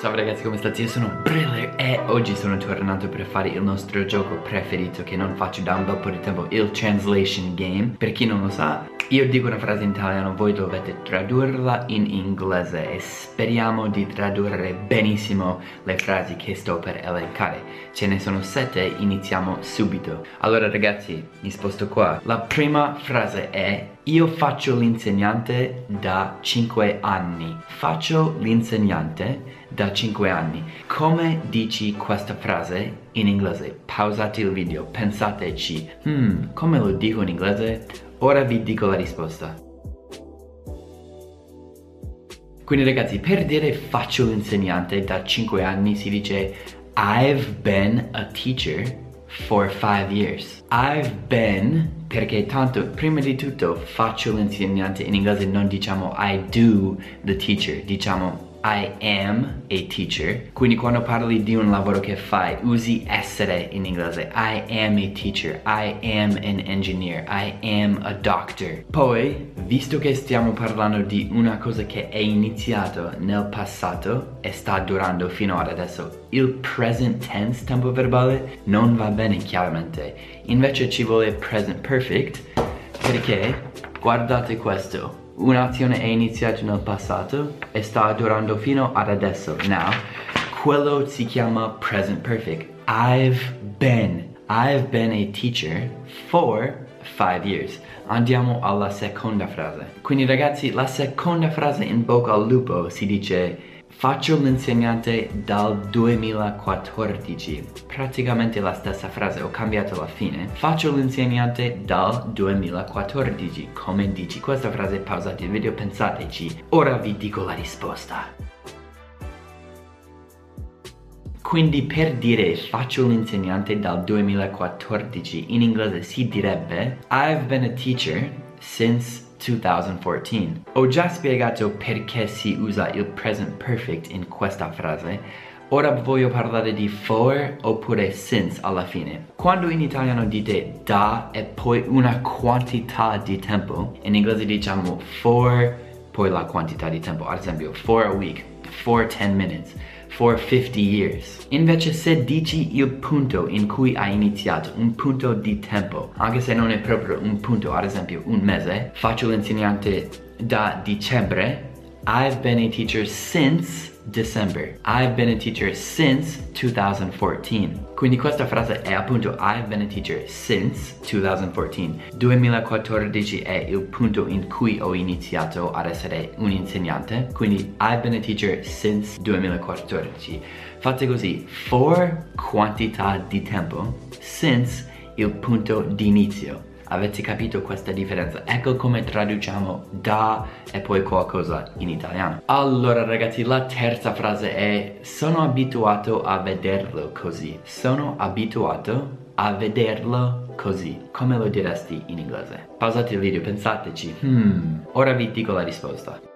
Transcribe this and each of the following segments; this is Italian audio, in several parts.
Salve ragazzi come state? Io sono Briller e oggi sono tornato per fare il nostro gioco preferito che non faccio da un bel po' di tempo, il Translation Game Per chi non lo sa, io dico una frase in italiano, voi dovete tradurla in inglese e speriamo di tradurre benissimo le frasi che sto per elencare. Ce ne sono sette, iniziamo subito. Allora ragazzi, mi sposto qua. La prima frase è io faccio l'insegnante da 5 anni. Faccio l'insegnante da 5 anni. Come dici questa frase in inglese? Pausate il video, pensateci. Hmm, come lo dico in inglese? Ora vi dico la risposta. Quindi ragazzi, per dire faccio l'insegnante da 5 anni si dice I've been a teacher for 5 years. I've been perché tanto prima di tutto faccio l'insegnante in inglese non diciamo I do the teacher, diciamo I am a teacher. Quindi quando parli di un lavoro che fai, usi essere in inglese. I am a teacher. I am an engineer. I am a doctor. Poi, visto che stiamo parlando di una cosa che è iniziato nel passato e sta durando fino ad adesso, il present tense, tempo verbale, non va bene chiaramente. Invece ci vuole present perfect perché, guardate questo, un'azione è iniziata nel passato e sta durando fino ad adesso, now, quello si chiama present perfect. I've been, I've been a teacher for five years. Andiamo alla seconda frase. Quindi ragazzi, la seconda frase in bocca al lupo si dice Faccio l'insegnante dal 2014. Praticamente la stessa frase, ho cambiato la fine. Faccio l'insegnante dal 2014. Come dici questa frase, pausate il video, pensateci. Ora vi dico la risposta. Quindi per dire faccio l'insegnante dal 2014 in inglese si direbbe I've been a teacher since 2014. Ho già spiegato perché si usa il present perfect in questa frase. Ora voglio parlare di for oppure since alla fine. Quando in italiano dite da e poi una quantità di tempo, in inglese diciamo for poi la quantità di tempo. Ad esempio, for a week, for 10 minutes for 50 years. Invece se dici il punto in cui hai iniziato, un punto di tempo, anche se non è proprio un punto, ad esempio un mese, faccio l'insegnante da dicembre, I've been a teacher since December. I've been a teacher since 2014. Quindi questa frase è appunto I've been a teacher since 2014. 2014 è il punto in cui ho iniziato ad essere un insegnante. Quindi I've been a teacher since 2014. Fate così, for quantità di tempo, since il punto di inizio. Avete capito questa differenza? Ecco come traduciamo da e poi qualcosa in italiano. Allora ragazzi, la terza frase è sono abituato a vederlo così. Sono abituato a vederlo così. Come lo diresti in inglese? Pausate il video, pensateci. Hmm, ora vi dico la risposta.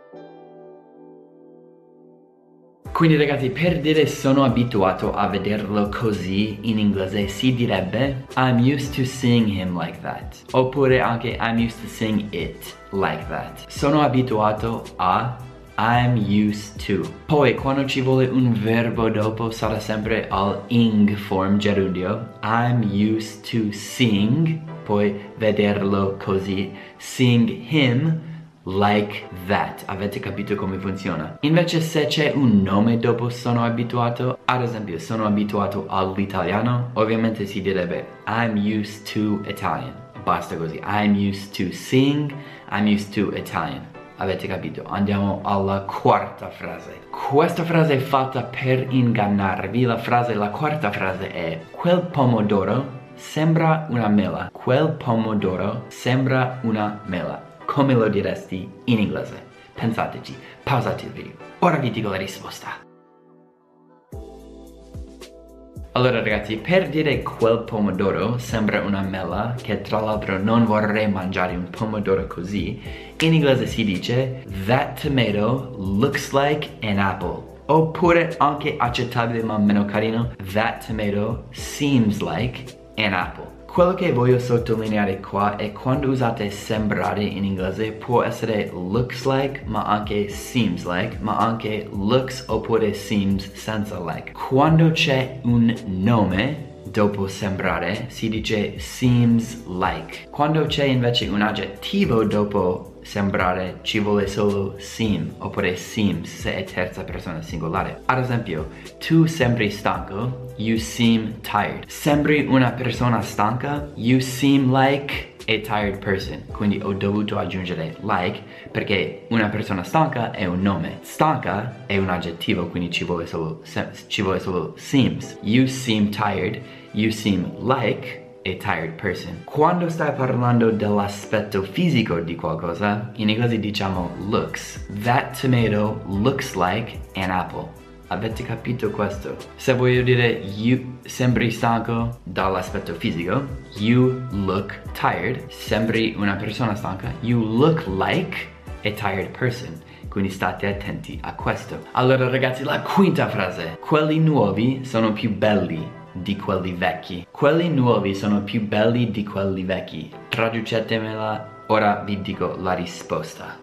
Quindi ragazzi per dire sono abituato a vederlo così in inglese si direbbe I'm used to seeing him like that. Oppure anche I'm used to seeing it like that. Sono abituato a I'm used to. Poi quando ci vuole un verbo dopo sarà sempre al ing form gerundio. I'm used to seeing. Poi vederlo così. Seeing him like that. Avete capito come funziona? Invece se c'è un nome dopo sono abituato, ad esempio sono abituato all'italiano, ovviamente si direbbe I'm used to Italian. Basta così. I'm used to sing, I'm used to Italian. Avete capito? Andiamo alla quarta frase. Questa frase è fatta per ingannarvi. La frase, la quarta frase è Quel pomodoro sembra una mela. Quel pomodoro sembra una mela come lo diresti in inglese? Pensateci, pausate il video. Ora vi dico la risposta. Allora ragazzi, per dire quel pomodoro sembra una mela, che tra l'altro non vorrei mangiare un pomodoro così, in inglese si dice That tomato looks like an apple. Oppure anche accettabile ma meno carino, That tomato seems like an apple Quello che voglio sottolineare qua è quando usate sembrare in inglese può essere looks like ma anche seems like ma anche looks oppure seems senza like. Quando c'è un nome dopo sembrare si dice seems like. Quando c'è invece un aggettivo dopo sembrare ci vuole solo seem oppure seems se è terza persona singolare. Ad esempio, tu sembri stanco, you seem tired. Sembri una persona stanca, you seem like a tired person. Quindi ho dovuto aggiungere like perché una persona stanca è un nome. Stanca è un aggettivo, quindi ci vuole solo, ci vuole solo seems. You seem tired, you seem like a tired person. Quando stai parlando dell'aspetto fisico di qualcosa, in inglese diciamo looks. That tomato looks like an apple. Avete capito questo? Se voglio dire you sembri stanco dall'aspetto fisico, you look tired. Sembri una persona stanca, you look like a tired person. Quindi state attenti a questo. Allora ragazzi, la quinta frase. Quelli nuovi sono più belli di quelli vecchi. Quelli nuovi sono più belli di quelli vecchi. Traducetemela, ora vi dico la risposta.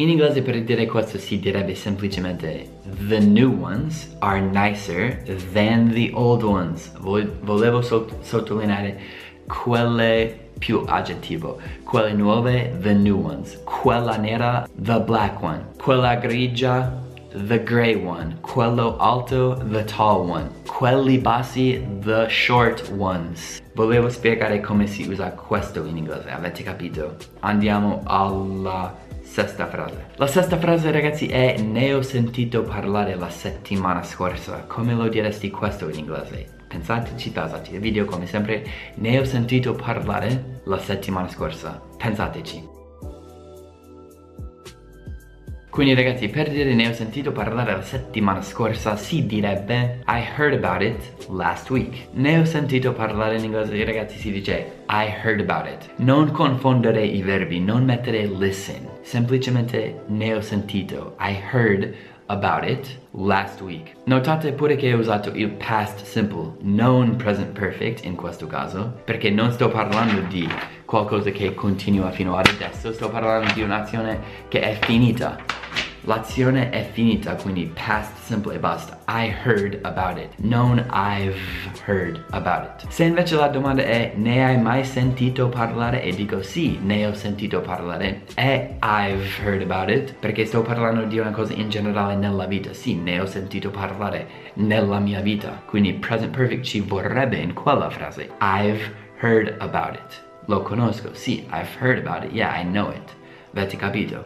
In inglese per dire questo si direbbe semplicemente The new ones are nicer than the old ones. Volevo sottolineare quelle più aggettivo. Quelle nuove, the new ones. Quella nera, the black one. Quella grigia, the gray one. Quello alto, the tall one. Quelli bassi, the short ones. Volevo spiegare come si usa questo in inglese, avete capito? Andiamo alla sesta frase. La sesta frase ragazzi è ne ho sentito parlare la settimana scorsa. Come lo diresti questo in inglese? Pensateci, pensateci, il video come sempre ne ho sentito parlare la settimana scorsa. Pensateci. Quindi ragazzi per dire ne ho sentito parlare la settimana scorsa si direbbe I heard about it last week Ne ho sentito parlare in inglese ragazzi si dice I heard about it Non confondere i verbi, non mettere listen Semplicemente ne ho sentito I heard about it last week Notate pure che ho usato il past simple non present perfect in questo caso perché non sto parlando di qualcosa che continua fino ad adesso sto parlando di un'azione che è finita L'azione è finita, quindi past simple e basta. I heard about it, non I've heard about it. Se invece la domanda è ne hai mai sentito parlare e dico sì, ne ho sentito parlare e I've heard about it perché sto parlando di una cosa in generale nella vita. Sì, ne ho sentito parlare nella mia vita. Quindi present perfect ci vorrebbe in quella frase. I've heard about it. Lo conosco, sì, I've heard about it, yeah, I know it. Avete capito?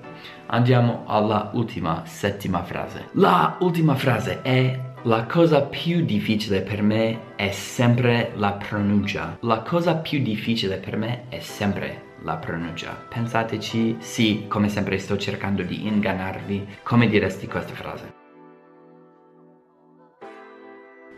Andiamo alla ultima, settima frase. La ultima frase è la cosa più difficile per me è sempre la pronuncia. La cosa più difficile per me è sempre la pronuncia. Pensateci, sì, come sempre sto cercando di ingannarvi. Come diresti questa frase?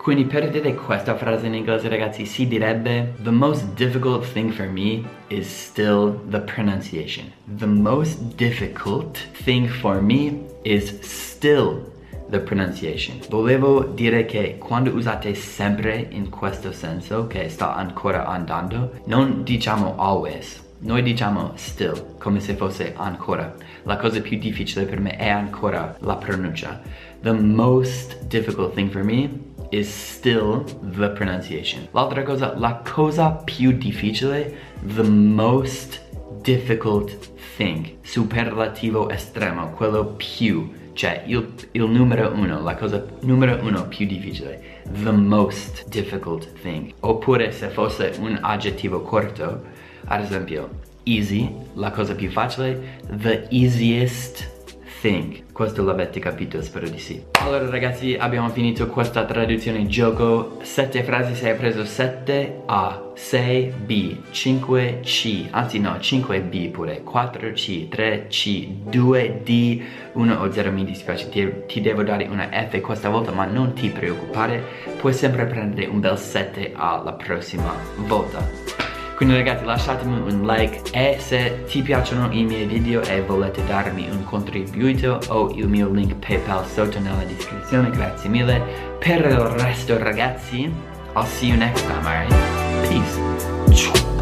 Quindi per dire questa frase in inglese ragazzi si direbbe The most difficult thing for me is still the pronunciation. The most difficult thing for me is still the pronunciation. Volevo dire che quando usate sempre in questo senso, che sta ancora andando, non diciamo always. Noi diciamo still, come se fosse ancora. La cosa più difficile per me è ancora la pronuncia. The most difficult thing for me is still the pronunciation. L'altra cosa, la cosa più difficile, the most difficult thing. Superlativo estremo, quello più, cioè il, il numero uno, la cosa numero uno più difficile. The most difficult thing. Oppure se fosse un aggettivo corto, ad esempio, easy, la cosa più facile, the easiest thing. Questo l'avete capito, spero di sì. Allora ragazzi, abbiamo finito questa traduzione gioco. 7 frasi, se hai preso 7 A, 6 B, 5 C, anzi no, 5 B pure, 4 C, 3 C, 2 D, 1 o 0 mi dispiace, ti, ti devo dare una F questa volta, ma non ti preoccupare, puoi sempre prendere un bel 7 A la prossima volta. Quindi ragazzi lasciatemi un like e se ti piacciono i miei video e volete darmi un contributo ho il mio link PayPal sotto nella descrizione, grazie mille. Per il resto ragazzi I'll see you next time, alright? Peace.